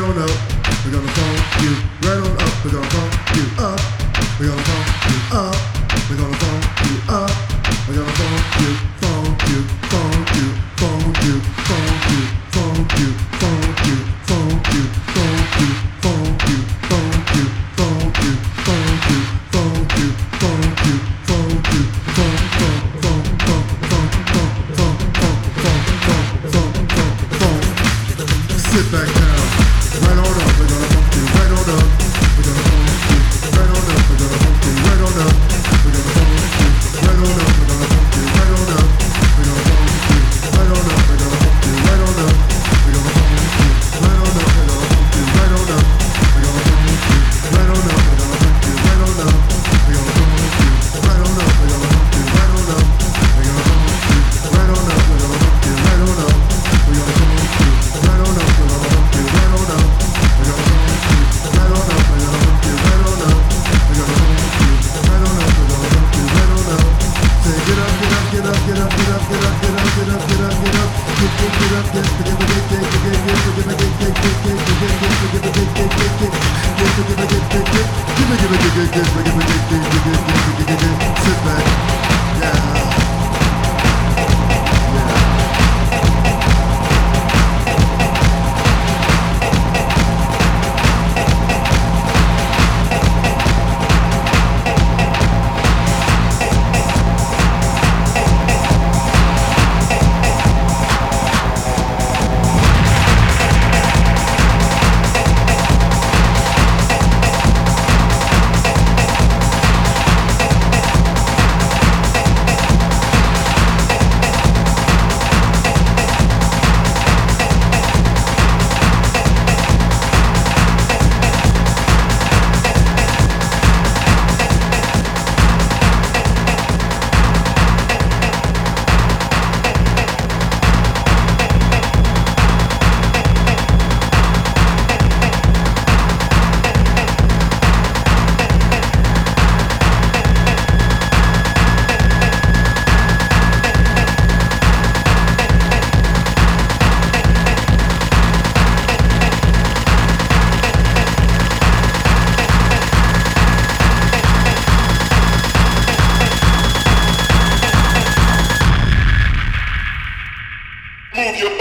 don't know. We're gonna phone you.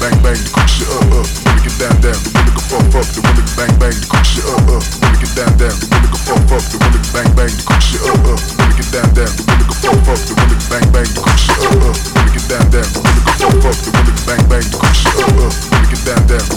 bang bang, the cook shit up up. The wanna get down down, the wanna go fuck up. The wanna bang bang, the cook shit up up. The wanna get down down, the wanna go fuck up. The wanna bang bang, the cook shit up up. The wanna get down down, the wanna go fuck fuck. The wanna bang bang, the cook shit up up. The wanna get down down, the wanna fuck fuck. The wanna bang bang, the cook shit up up. The wanna get down down.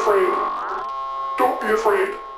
afraid. Don't be afraid.